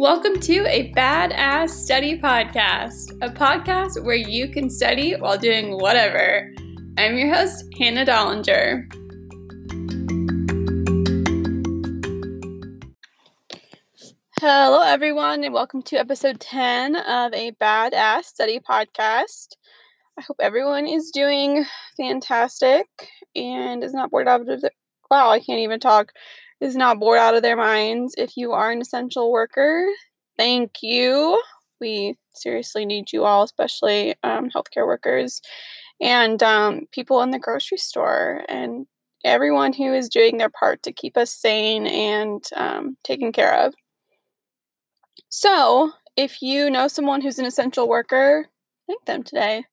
Welcome to a Badass Study Podcast, a podcast where you can study while doing whatever. I'm your host, Hannah Dollinger. Hello, everyone, and welcome to episode 10 of a Badass Study Podcast. I hope everyone is doing fantastic and is not bored out of their. Wow, I can't even talk is not bored out of their minds. If you are an essential worker, thank you. We seriously need you all, especially um, healthcare workers and um, people in the grocery store and everyone who is doing their part to keep us sane and um, taken care of. So, if you know someone who's an essential worker, thank them today.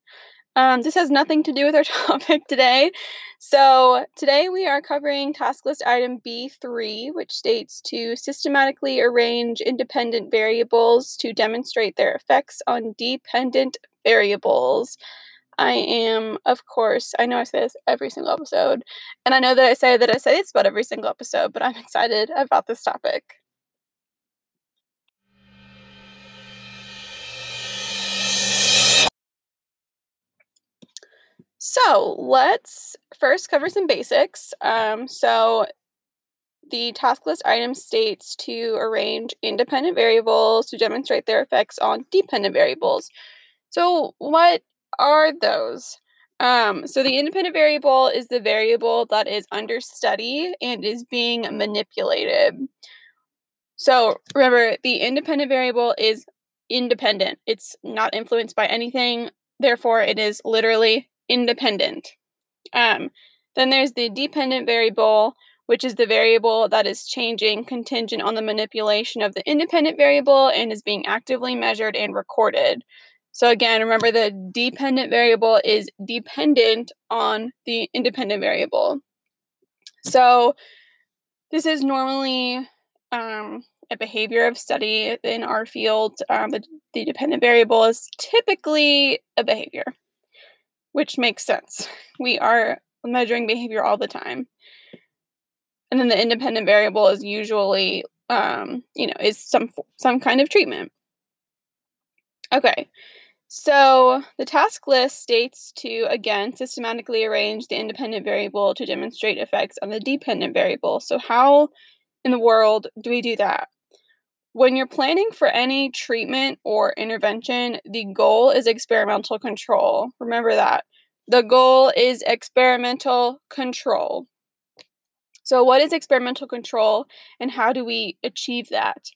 Um, this has nothing to do with our topic today. So, today we are covering task list item B3, which states to systematically arrange independent variables to demonstrate their effects on dependent variables. I am, of course, I know I say this every single episode, and I know that I say that I say this about every single episode, but I'm excited about this topic. So let's first cover some basics. Um, so the task list item states to arrange independent variables to demonstrate their effects on dependent variables. So what are those? Um, so the independent variable is the variable that is under study and is being manipulated. So remember, the independent variable is independent. It's not influenced by anything. Therefore, it is literally independent. Um, then there's the dependent variable, which is the variable that is changing contingent on the manipulation of the independent variable and is being actively measured and recorded. So, again, remember the dependent variable is dependent on the independent variable. So, this is normally um, a behavior of study in our field. Um, the, the dependent variable is typically a behavior which makes sense. We are measuring behavior all the time. And then the independent variable is usually, um, you know, is some some kind of treatment. Okay, so the task list states to again systematically arrange the independent variable to demonstrate effects on the dependent variable. So how in the world do we do that? When you're planning for any treatment or intervention, the goal is experimental control. Remember that. The goal is experimental control. So, what is experimental control and how do we achieve that?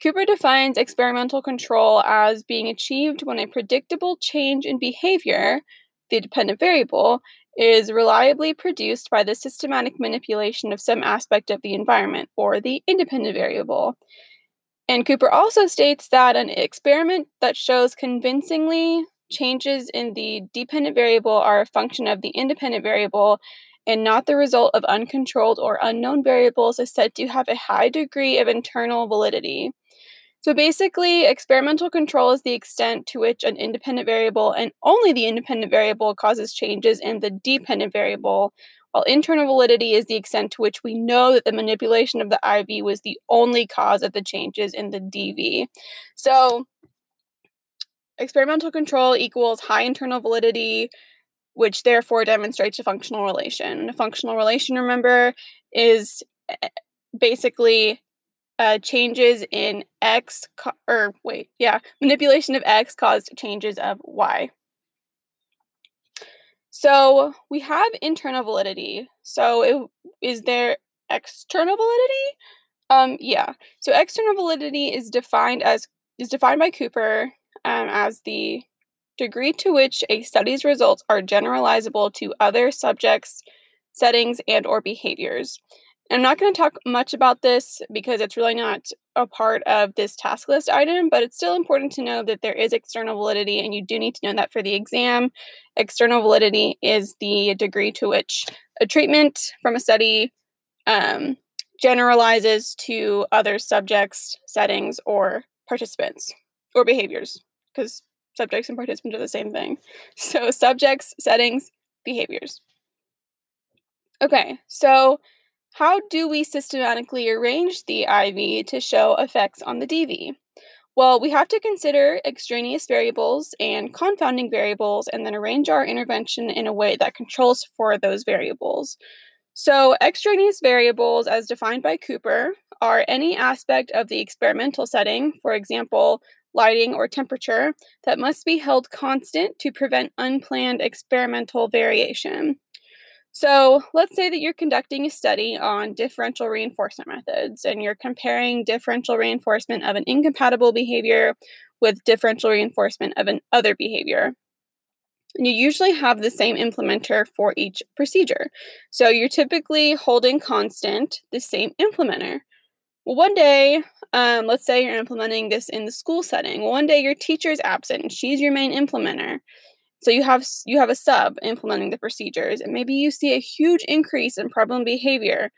Cooper defines experimental control as being achieved when a predictable change in behavior, the dependent variable, is reliably produced by the systematic manipulation of some aspect of the environment, or the independent variable. And Cooper also states that an experiment that shows convincingly changes in the dependent variable are a function of the independent variable and not the result of uncontrolled or unknown variables is said to have a high degree of internal validity. So basically, experimental control is the extent to which an independent variable and only the independent variable causes changes in the dependent variable, while internal validity is the extent to which we know that the manipulation of the IV was the only cause of the changes in the DV. So, experimental control equals high internal validity, which therefore demonstrates a functional relation. A functional relation, remember, is eh, basically uh, changes in x, co- or wait, yeah, manipulation of x caused changes of y. So we have internal validity. So it, is there external validity? Um, yeah. So external validity is defined as is defined by Cooper um, as the degree to which a study's results are generalizable to other subjects, settings, and or behaviors. I'm not going to talk much about this because it's really not a part of this task list item, but it's still important to know that there is external validity, and you do need to know that for the exam. External validity is the degree to which a treatment from a study um, generalizes to other subjects, settings, or participants or behaviors, because subjects and participants are the same thing. So, subjects, settings, behaviors. Okay, so how do we systematically arrange the IV to show effects on the DV? Well, we have to consider extraneous variables and confounding variables and then arrange our intervention in a way that controls for those variables. So, extraneous variables, as defined by Cooper, are any aspect of the experimental setting, for example, lighting or temperature, that must be held constant to prevent unplanned experimental variation. So, let's say that you're conducting a study on differential reinforcement methods and you're comparing differential reinforcement of an incompatible behavior with differential reinforcement of an other behavior. And you usually have the same implementer for each procedure. So, you're typically holding constant the same implementer. Well, one day, um, let's say you're implementing this in the school setting. One day your teacher is absent and she's your main implementer. So you have you have a sub implementing the procedures, and maybe you see a huge increase in problem behavior.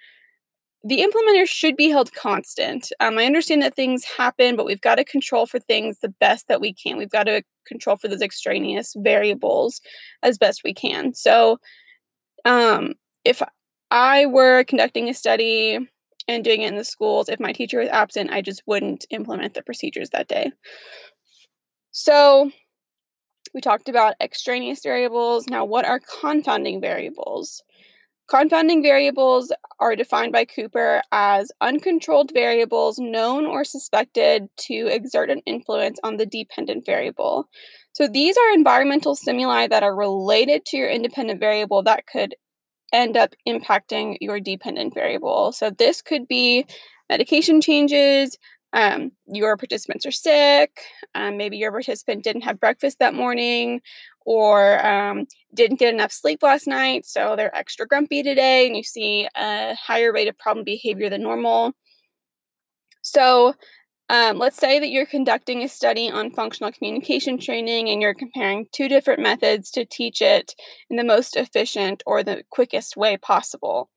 The implementer should be held constant. Um, I understand that things happen, but we've got to control for things the best that we can. We've got to control for those extraneous variables as best we can. So, um, if I were conducting a study and doing it in the schools, if my teacher was absent, I just wouldn't implement the procedures that day. So, we talked about extraneous variables. Now, what are confounding variables? Confounding variables are defined by Cooper as uncontrolled variables known or suspected to exert an influence on the dependent variable. So these are environmental stimuli that are related to your independent variable that could end up impacting your dependent variable. So this could be medication changes, um, your participants are sick, um, maybe your participant didn't have breakfast that morning, or um, didn't get enough sleep last night, so they're extra grumpy today, and you see a higher rate of problem behavior than normal. So, um, let's say that you're conducting a study on functional communication training and you're comparing two different methods to teach it in the most efficient or the quickest way possible.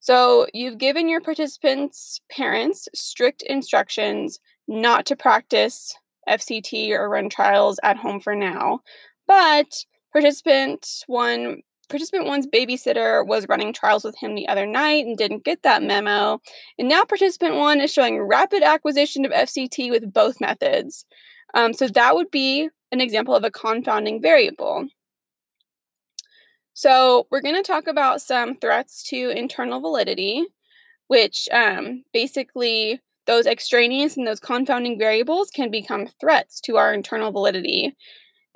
So, you've given your participants' parents strict instructions not to practice FCT or run trials at home for now. But participant one participant one's babysitter was running trials with him the other night and didn't get that memo. And now participant one is showing rapid acquisition of FCT with both methods. Um, so that would be an example of a confounding variable. So, we're going to talk about some threats to internal validity, which um, basically those extraneous and those confounding variables can become threats to our internal validity.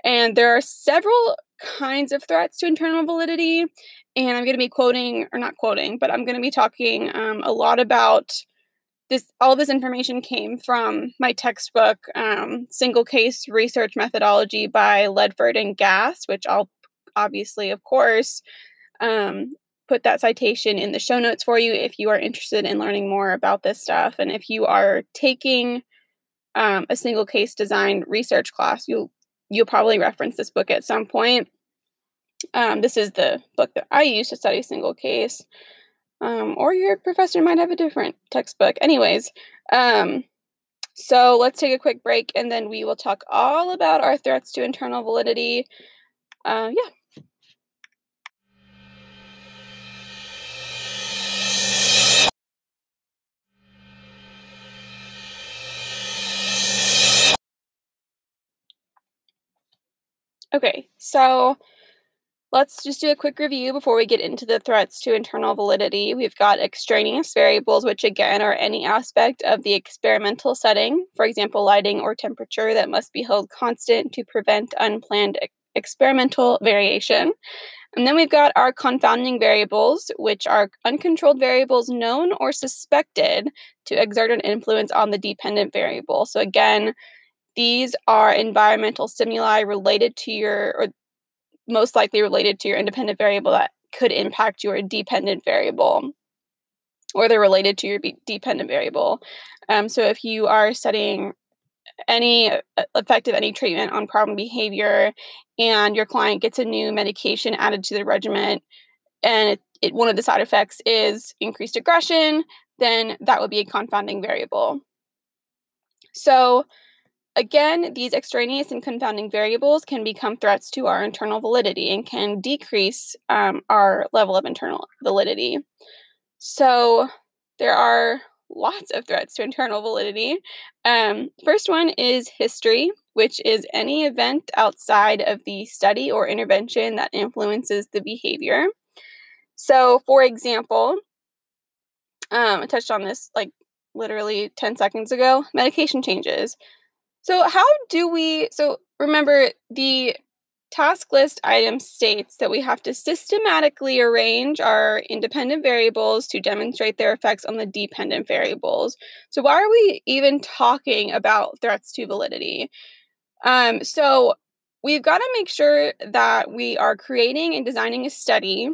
And there are several kinds of threats to internal validity. And I'm going to be quoting, or not quoting, but I'm going to be talking um, a lot about this. All this information came from my textbook, um, Single Case Research Methodology by Ledford and Gast, which I'll obviously, of course, um, put that citation in the show notes for you if you are interested in learning more about this stuff. And if you are taking um, a single case design research class, you'll you'll probably reference this book at some point. Um, this is the book that I use to study single case. Um, or your professor might have a different textbook. Anyways, um, so let's take a quick break and then we will talk all about our threats to internal validity. Uh, yeah. Okay, so let's just do a quick review before we get into the threats to internal validity. We've got extraneous variables, which again are any aspect of the experimental setting, for example, lighting or temperature, that must be held constant to prevent unplanned experimental variation. And then we've got our confounding variables, which are uncontrolled variables known or suspected to exert an influence on the dependent variable. So, again, these are environmental stimuli related to your, or most likely related to your independent variable that could impact your dependent variable, or they're related to your dependent variable. Um, so if you are studying any uh, effect of any treatment on problem behavior and your client gets a new medication added to the regimen and it, it, one of the side effects is increased aggression then that would be a confounding variable so Again, these extraneous and confounding variables can become threats to our internal validity and can decrease um, our level of internal validity. So, there are lots of threats to internal validity. Um, first one is history, which is any event outside of the study or intervention that influences the behavior. So, for example, um, I touched on this like literally 10 seconds ago medication changes. So, how do we? So, remember the task list item states that we have to systematically arrange our independent variables to demonstrate their effects on the dependent variables. So, why are we even talking about threats to validity? Um, so, we've got to make sure that we are creating and designing a study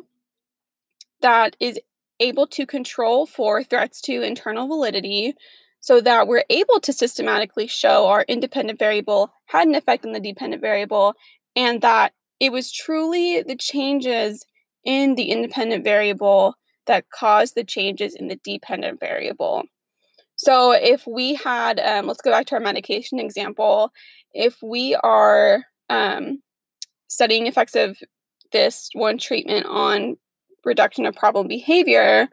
that is able to control for threats to internal validity so that we're able to systematically show our independent variable had an effect on the dependent variable and that it was truly the changes in the independent variable that caused the changes in the dependent variable. So if we had, um, let's go back to our medication example, if we are um, studying effects of this one treatment on reduction of problem behavior,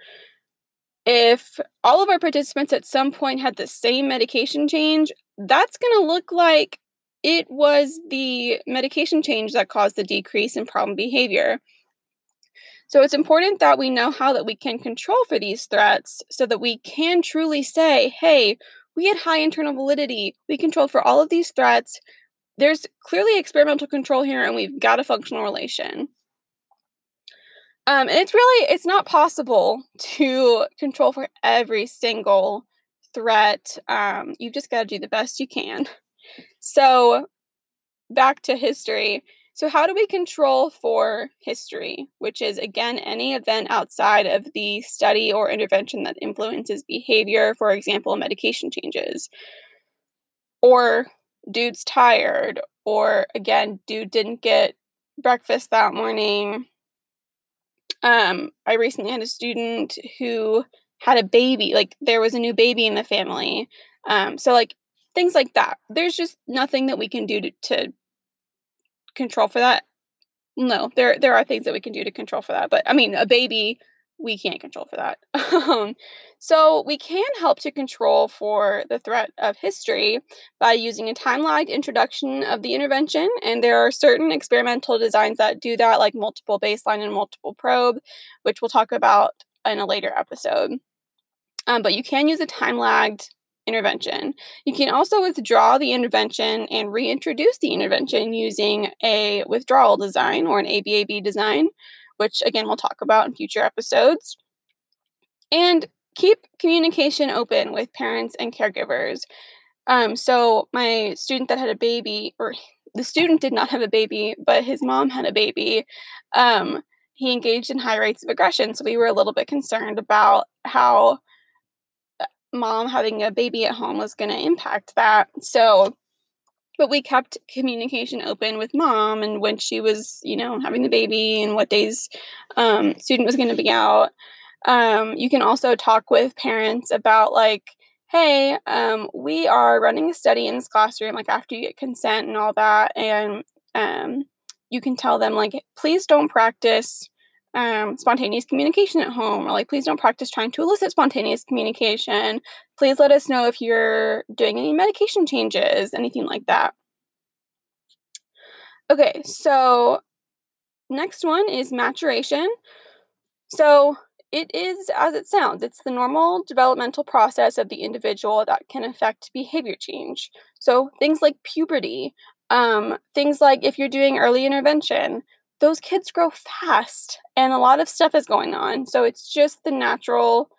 if all of our participants at some point had the same medication change, that's going to look like it was the medication change that caused the decrease in problem behavior. So it's important that we know how that we can control for these threats so that we can truly say, hey, we had high internal validity. We controlled for all of these threats. There's clearly experimental control here and we've got a functional relation. Um, and it's really it's not possible to control for every single threat. Um, you've just got to do the best you can. So back to history. So how do we control for history, which is again any event outside of the study or intervention that influences behavior, for example, medication changes, or dude's tired, or again, dude didn't get breakfast that morning um, I recently had a student who had a baby, like there was a new baby in the family. Um, so like things like that. There's just nothing that we can do to, to control for that. No, there there are things that we can do to control for that. But I mean, a baby we can't control for that. Um, so we can help to control for the threat of history by using a time-lagged introduction of the intervention, and there are certain experimental designs that do that, like multiple baseline and multiple probe, which we'll talk about in a later episode. Um, but you can use a time-lagged intervention. You can also withdraw the intervention and reintroduce the intervention using a withdrawal design or an ABAB design which again we'll talk about in future episodes. And keep communication open with parents and caregivers. Um, so, my student that had a baby, or the student did not have a baby, but his mom had a baby, um, he engaged in high rates of aggression. So, we were a little bit concerned about how uh, mom having a baby at home was going to impact that. So, but we kept communication open with mom and when she was you know having the baby and what days um, student was going to be out. Um, you can also talk with parents about like hey um, we are running a study in this classroom like after you get consent and all that and um, you can tell them like please don't practice um, spontaneous communication at home or like please don't practice trying to elicit spontaneous communication please let us know if you're doing any medication changes anything like that. Okay so next one is maturation. So it is as it sounds. It's the normal developmental process of the individual that can affect behavior change. So things like puberty um, things like if you're doing early intervention those kids grow fast and a lot of stuff is going on. So it's just the natural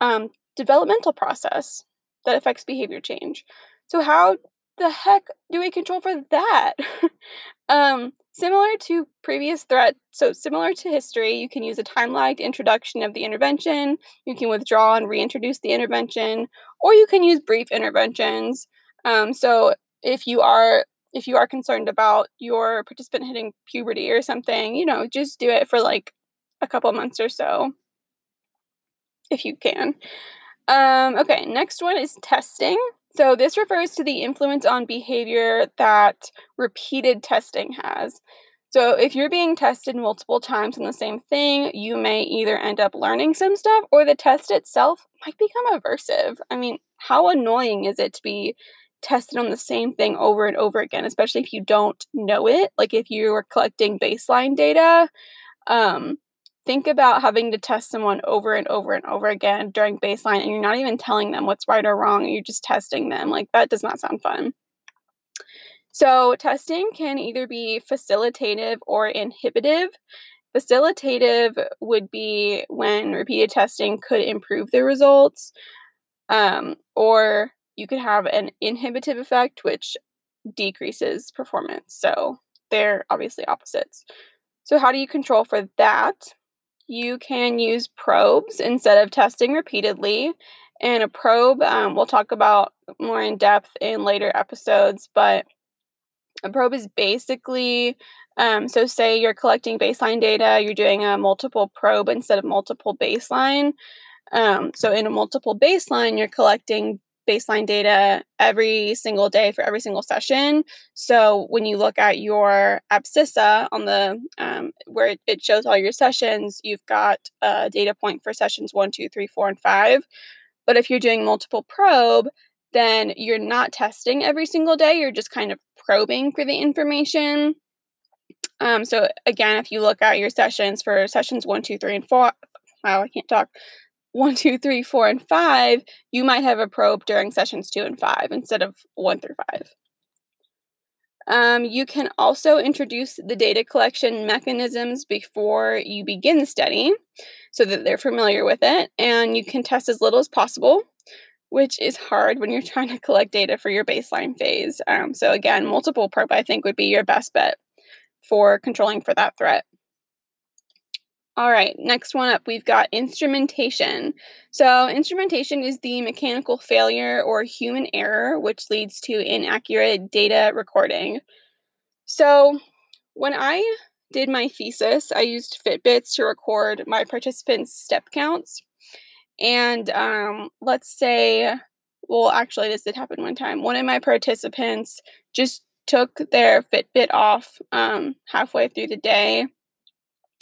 um, developmental process that affects behavior change. So, how the heck do we control for that? um, similar to previous threat, so similar to history, you can use a time lagged introduction of the intervention, you can withdraw and reintroduce the intervention, or you can use brief interventions. Um, so, if you are if you are concerned about your participant hitting puberty or something, you know, just do it for like a couple months or so if you can. Um, okay, next one is testing. So, this refers to the influence on behavior that repeated testing has. So, if you're being tested multiple times on the same thing, you may either end up learning some stuff or the test itself might become aversive. I mean, how annoying is it to be tested on the same thing over and over again, especially if you don't know it? Like if you are collecting baseline data, um, think about having to test someone over and over and over again during baseline and you're not even telling them what's right or wrong, you're just testing them. Like that does not sound fun. So, testing can either be facilitative or inhibitive. Facilitative would be when repeated testing could improve the results, um, or you could have an inhibitive effect, which decreases performance. So, they're obviously opposites. So, how do you control for that? You can use probes instead of testing repeatedly. And a probe, um, we'll talk about more in depth in later episodes, but a probe is basically um, so say you're collecting baseline data, you're doing a multiple probe instead of multiple baseline. Um, so in a multiple baseline, you're collecting baseline data every single day for every single session. So when you look at your abscissa on the um, where it shows all your sessions, you've got a data point for sessions one, two, three, four, and five. But if you're doing multiple probe, then you're not testing every single day. You're just kind of probing for the information. Um, so again, if you look at your sessions for sessions one, two, three, and four, wow, I can't talk. One, two, three, four, and five, you might have a probe during sessions two and five instead of one through five. Um, you can also introduce the data collection mechanisms before you begin the study so that they're familiar with it, and you can test as little as possible which is hard when you're trying to collect data for your baseline phase. Um, so, again, multiple probe, I think, would be your best bet for controlling for that threat. All right, next one up, we've got instrumentation. So, instrumentation is the mechanical failure or human error which leads to inaccurate data recording. So, when I did my thesis, I used Fitbits to record my participants' step counts. And um, let's say, well, actually, this did happen one time. One of my participants just took their Fitbit off um, halfway through the day.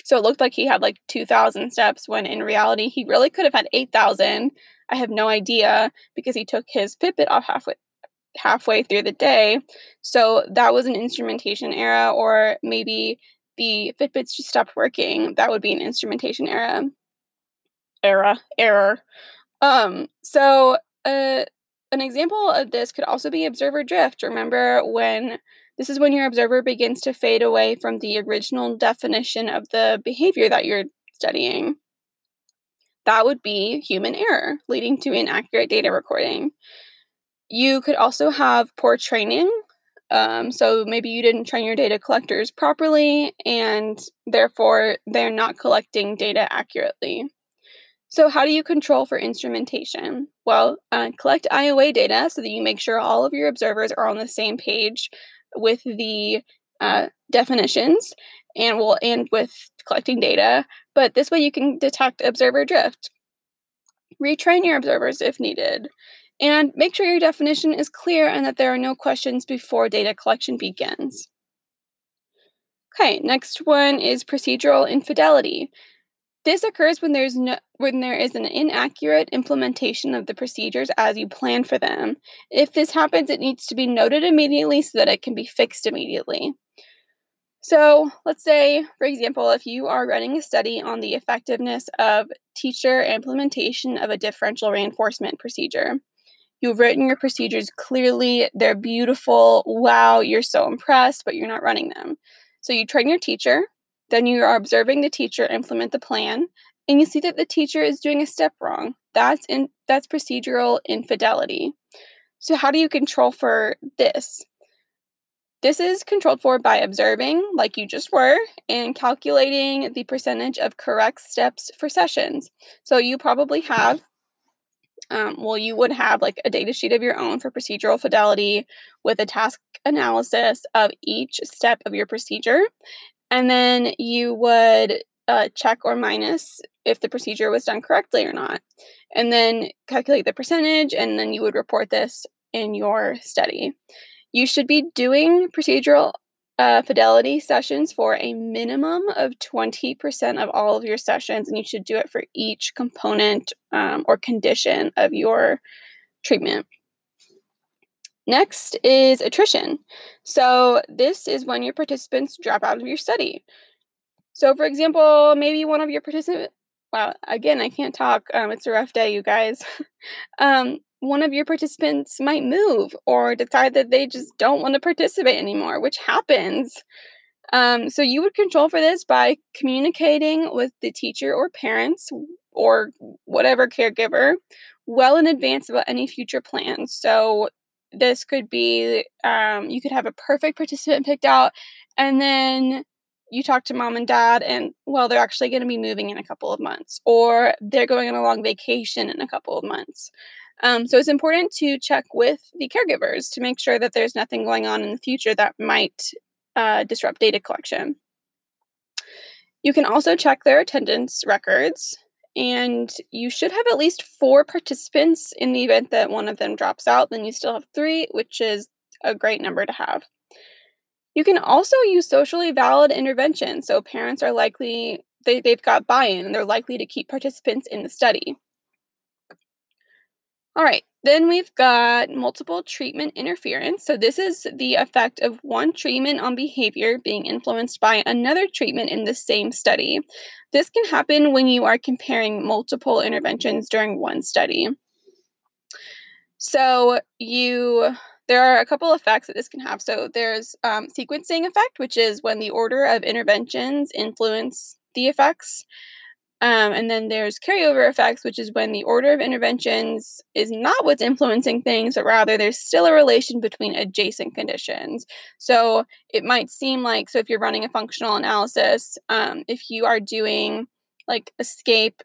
So it looked like he had like 2,000 steps when in reality he really could have had 8,000. I have no idea because he took his Fitbit off halfway halfway through the day. So that was an instrumentation error or maybe the Fitbits just stopped working. That would be an instrumentation error era error. Um, so uh, an example of this could also be observer drift. Remember when this is when your observer begins to fade away from the original definition of the behavior that you're studying. That would be human error, leading to inaccurate data recording. You could also have poor training. Um, so maybe you didn't train your data collectors properly, and therefore they're not collecting data accurately. So, how do you control for instrumentation? Well, uh, collect IOA data so that you make sure all of your observers are on the same page with the uh, definitions and will end with collecting data. But this way, you can detect observer drift. Retrain your observers if needed, and make sure your definition is clear and that there are no questions before data collection begins. Okay, next one is procedural infidelity. This occurs when there's no when there is an inaccurate implementation of the procedures as you plan for them. If this happens, it needs to be noted immediately so that it can be fixed immediately. So, let's say, for example, if you are running a study on the effectiveness of teacher implementation of a differential reinforcement procedure. You've written your procedures clearly, they're beautiful. Wow, you're so impressed, but you're not running them. So, you train your teacher, then you are observing the teacher implement the plan, and you see that the teacher is doing a step wrong. That's in that's procedural infidelity. So how do you control for this? This is controlled for by observing, like you just were, and calculating the percentage of correct steps for sessions. So you probably have, um, well, you would have like a data sheet of your own for procedural fidelity with a task analysis of each step of your procedure and then you would uh, check or minus if the procedure was done correctly or not. And then calculate the percentage, and then you would report this in your study. You should be doing procedural uh, fidelity sessions for a minimum of 20% of all of your sessions, and you should do it for each component um, or condition of your treatment. Next is attrition. So, this is when your participants drop out of your study. So, for example, maybe one of your participants, wow, again, I can't talk. Um, it's a rough day, you guys. um, one of your participants might move or decide that they just don't want to participate anymore, which happens. Um, so, you would control for this by communicating with the teacher or parents or whatever caregiver well in advance about any future plans. So, this could be um, you could have a perfect participant picked out and then you talk to mom and dad and well they're actually going to be moving in a couple of months or they're going on a long vacation in a couple of months. Um, so it's important to check with the caregivers to make sure that there's nothing going on in the future that might uh, disrupt data collection. You can also check their attendance records and you should have at least four participants in the event that one of them drops out. Then you still have three, which is a great number to have. You can also use socially valid intervention. So parents are likely, they, they've got buy in and they're likely to keep participants in the study. All right, then we've got multiple treatment interference. So, this is the effect of one treatment on behavior being influenced by another treatment in the same study. This can happen when you are comparing multiple interventions during one study. So, you there are a couple effects that this can have. So, there's um, sequencing effect, which is when the order of interventions influence the effects. Um, and then there's carryover effects, which is when the order of interventions is not what's influencing things, but rather there's still a relation between adjacent conditions. So it might seem like, so if you're running a functional analysis, um, if you are doing like escape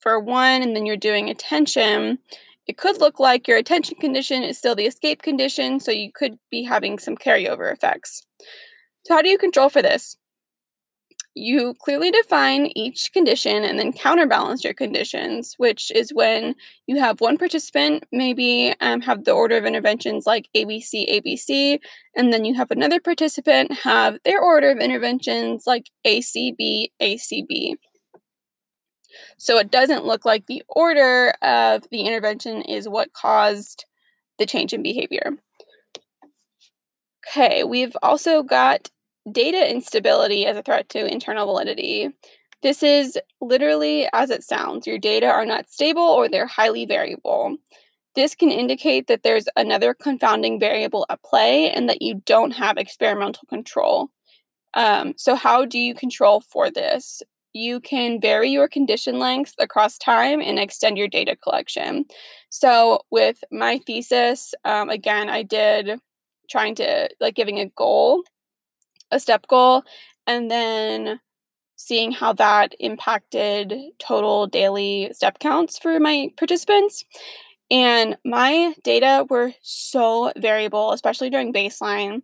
for one and then you're doing attention, it could look like your attention condition is still the escape condition, so you could be having some carryover effects. So, how do you control for this? You clearly define each condition and then counterbalance your conditions, which is when you have one participant maybe um, have the order of interventions like ABC, ABC, and then you have another participant have their order of interventions like ACB, ACB. So it doesn't look like the order of the intervention is what caused the change in behavior. Okay, we've also got data instability as a threat to internal validity. This is literally as it sounds. Your data are not stable or they're highly variable. This can indicate that there's another confounding variable at play and that you don't have experimental control. Um, so, how do you control for this? You can vary your condition lengths across time and extend your data collection. So, with my thesis, um, again, I did trying to like giving a goal a step goal and then seeing how that impacted total daily step counts for my participants. And my data were so variable, especially during baseline.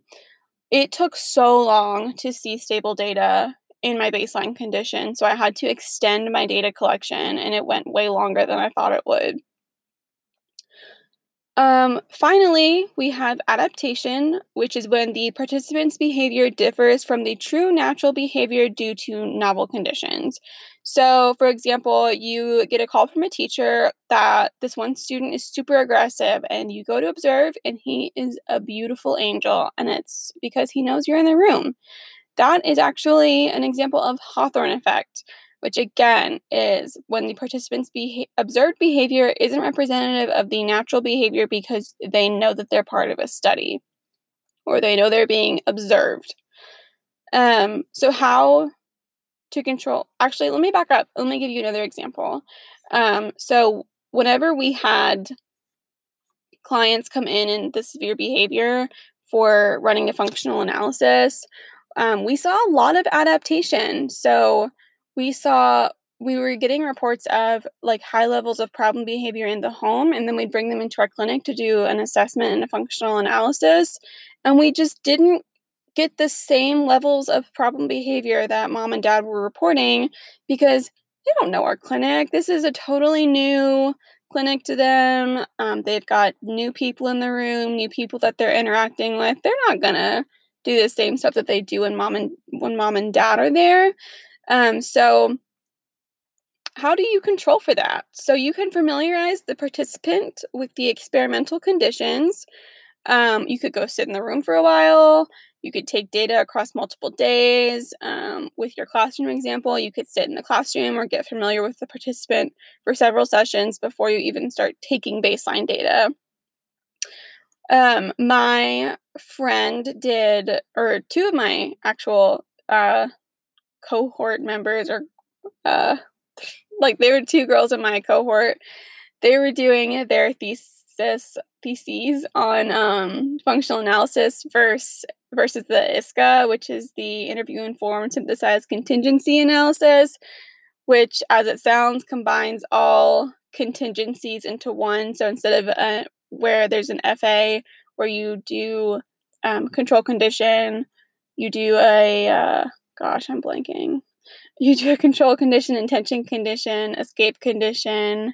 It took so long to see stable data in my baseline condition. So I had to extend my data collection, and it went way longer than I thought it would. Um, finally, we have adaptation, which is when the participant's behavior differs from the true natural behavior due to novel conditions. So, for example, you get a call from a teacher that this one student is super aggressive, and you go to observe, and he is a beautiful angel, and it's because he knows you're in the room. That is actually an example of Hawthorne effect which again is when the participants' beha- observed behavior isn't representative of the natural behavior because they know that they're part of a study or they know they're being observed. Um, so, how to control? Actually, let me back up. Let me give you another example. Um, so, whenever we had clients come in in the severe behavior for running a functional analysis, um, we saw a lot of adaptation. So, we saw we were getting reports of like high levels of problem behavior in the home and then we'd bring them into our clinic to do an assessment and a functional analysis and we just didn't get the same levels of problem behavior that mom and dad were reporting because they don't know our clinic. This is a totally new clinic to them. Um, they've got new people in the room new people that they're interacting with. They're not gonna do the same stuff that they do when mom and when mom and dad are there. Um, so how do you control for that? So you can familiarize the participant with the experimental conditions. Um, you could go sit in the room for a while. You could take data across multiple days. Um, with your classroom example, you could sit in the classroom or get familiar with the participant for several sessions before you even start taking baseline data. Um, my friend did, or two of my actual uh, cohort members, or uh, like they were two girls in my cohort, they were doing their thesis theses on um, functional analysis versus versus the ISCA, which is the interview informed synthesized contingency analysis, which, as it sounds, combines all contingencies into one. So instead of uh, where there's an FA where you do um, control condition, you do a uh, gosh, I'm blanking. You do a control condition, intention condition, escape condition,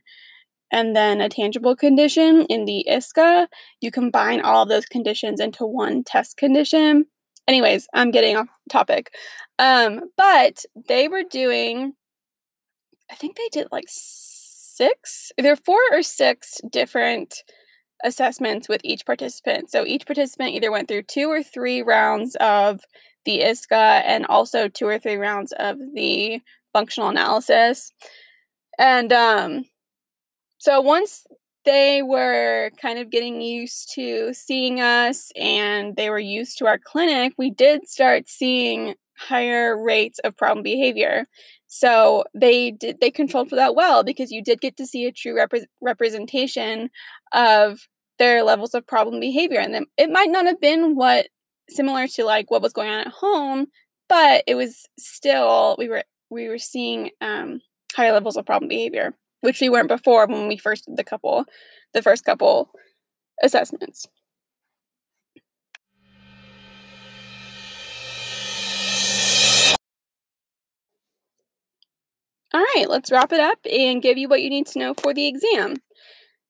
and then a tangible condition in the ISCA, you combine all those conditions into one test condition. Anyways, I'm getting off topic. Um, but they were doing, I think they did like six, either four or six different assessments with each participant. So each participant either went through two or three rounds of the ISCA and also two or three rounds of the functional analysis. And um, so once they were kind of getting used to seeing us and they were used to our clinic, we did start seeing higher rates of problem behavior. So they did they controlled for that well because you did get to see a true repre- representation of their levels of problem behavior and it might not have been what similar to like what was going on at home, but it was still we were we were seeing um higher levels of problem behavior which we weren't before when we first did the couple, the first couple assessments. All right, let's wrap it up and give you what you need to know for the exam.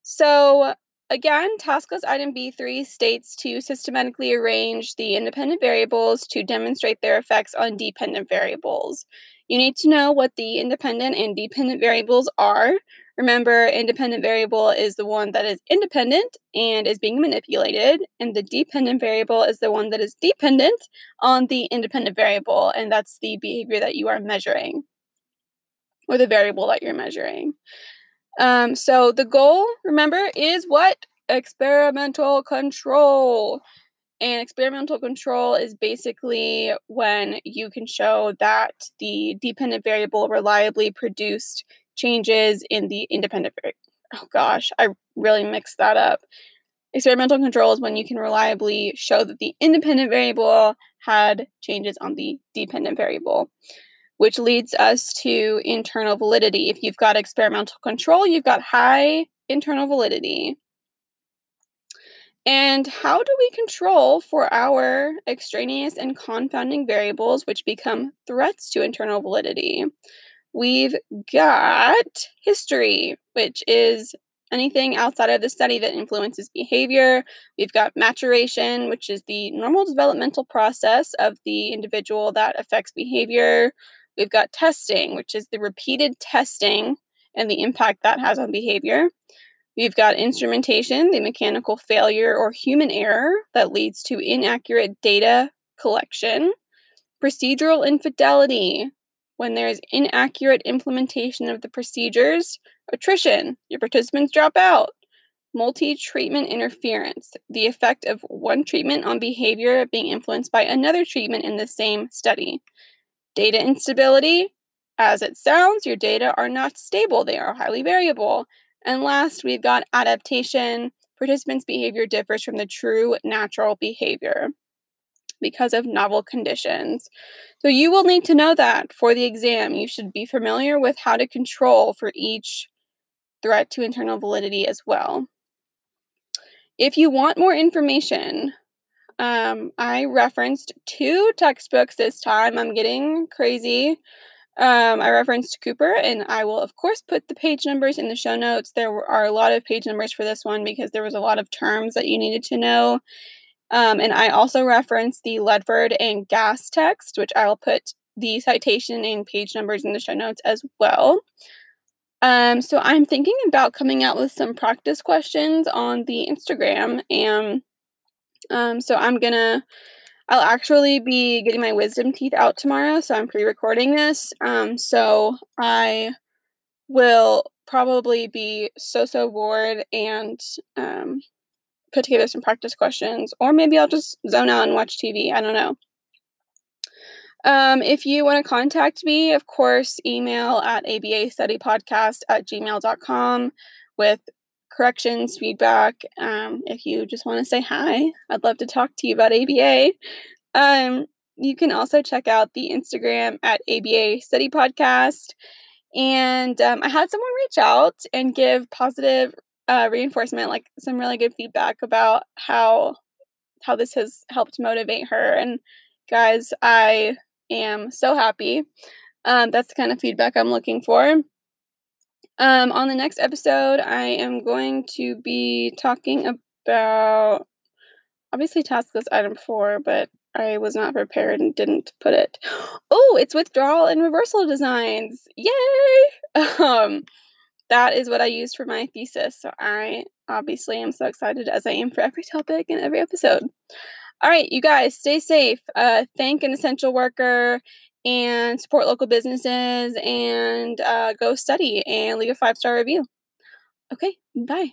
So, again, task item B3 states to systematically arrange the independent variables to demonstrate their effects on dependent variables. You need to know what the independent and dependent variables are. Remember, independent variable is the one that is independent and is being manipulated, and the dependent variable is the one that is dependent on the independent variable, and that's the behavior that you are measuring or the variable that you're measuring. Um, so the goal, remember, is what? Experimental control. And experimental control is basically when you can show that the dependent variable reliably produced changes in the independent variable. Oh gosh, I really mixed that up. Experimental control is when you can reliably show that the independent variable had changes on the dependent variable, which leads us to internal validity. If you've got experimental control, you've got high internal validity. And how do we control for our extraneous and confounding variables, which become threats to internal validity? We've got history, which is anything outside of the study that influences behavior. We've got maturation, which is the normal developmental process of the individual that affects behavior. We've got testing, which is the repeated testing and the impact that has on behavior. We've got instrumentation, the mechanical failure or human error that leads to inaccurate data collection. Procedural infidelity, when there's inaccurate implementation of the procedures. Attrition, your participants drop out. Multi treatment interference, the effect of one treatment on behavior being influenced by another treatment in the same study. Data instability, as it sounds, your data are not stable, they are highly variable. And last, we've got adaptation. Participants' behavior differs from the true natural behavior because of novel conditions. So you will need to know that for the exam. You should be familiar with how to control for each threat to internal validity as well. If you want more information, um, I referenced two textbooks this time. I'm getting crazy. Um, I referenced Cooper, and I will, of course, put the page numbers in the show notes. There are a lot of page numbers for this one because there was a lot of terms that you needed to know. Um, and I also referenced the Ledford and Gast text, which I will put the citation and page numbers in the show notes as well. Um, so I'm thinking about coming out with some practice questions on the Instagram, and um, so I'm gonna. I'll actually be getting my wisdom teeth out tomorrow, so I'm pre-recording this. Um, so I will probably be so so bored and um, put together some practice questions, or maybe I'll just zone out and watch TV. I don't know. Um, if you want to contact me, of course, email at abastudypodcast at gmail.com with corrections, feedback. Um, if you just want to say hi, I'd love to talk to you about ABA. Um, you can also check out the Instagram at ABA Study Podcast. And um, I had someone reach out and give positive uh, reinforcement, like some really good feedback about how how this has helped motivate her. And guys, I am so happy. Um, that's the kind of feedback I'm looking for. Um, on the next episode, I am going to be talking about obviously task list item four, but I was not prepared and didn't put it. Oh, it's withdrawal and reversal designs. Yay! Um, that is what I used for my thesis. So I obviously am so excited as I am for every topic and every episode. All right, you guys, stay safe. Uh, thank an essential worker and support local businesses and uh, go study and leave a five star review. Okay, bye.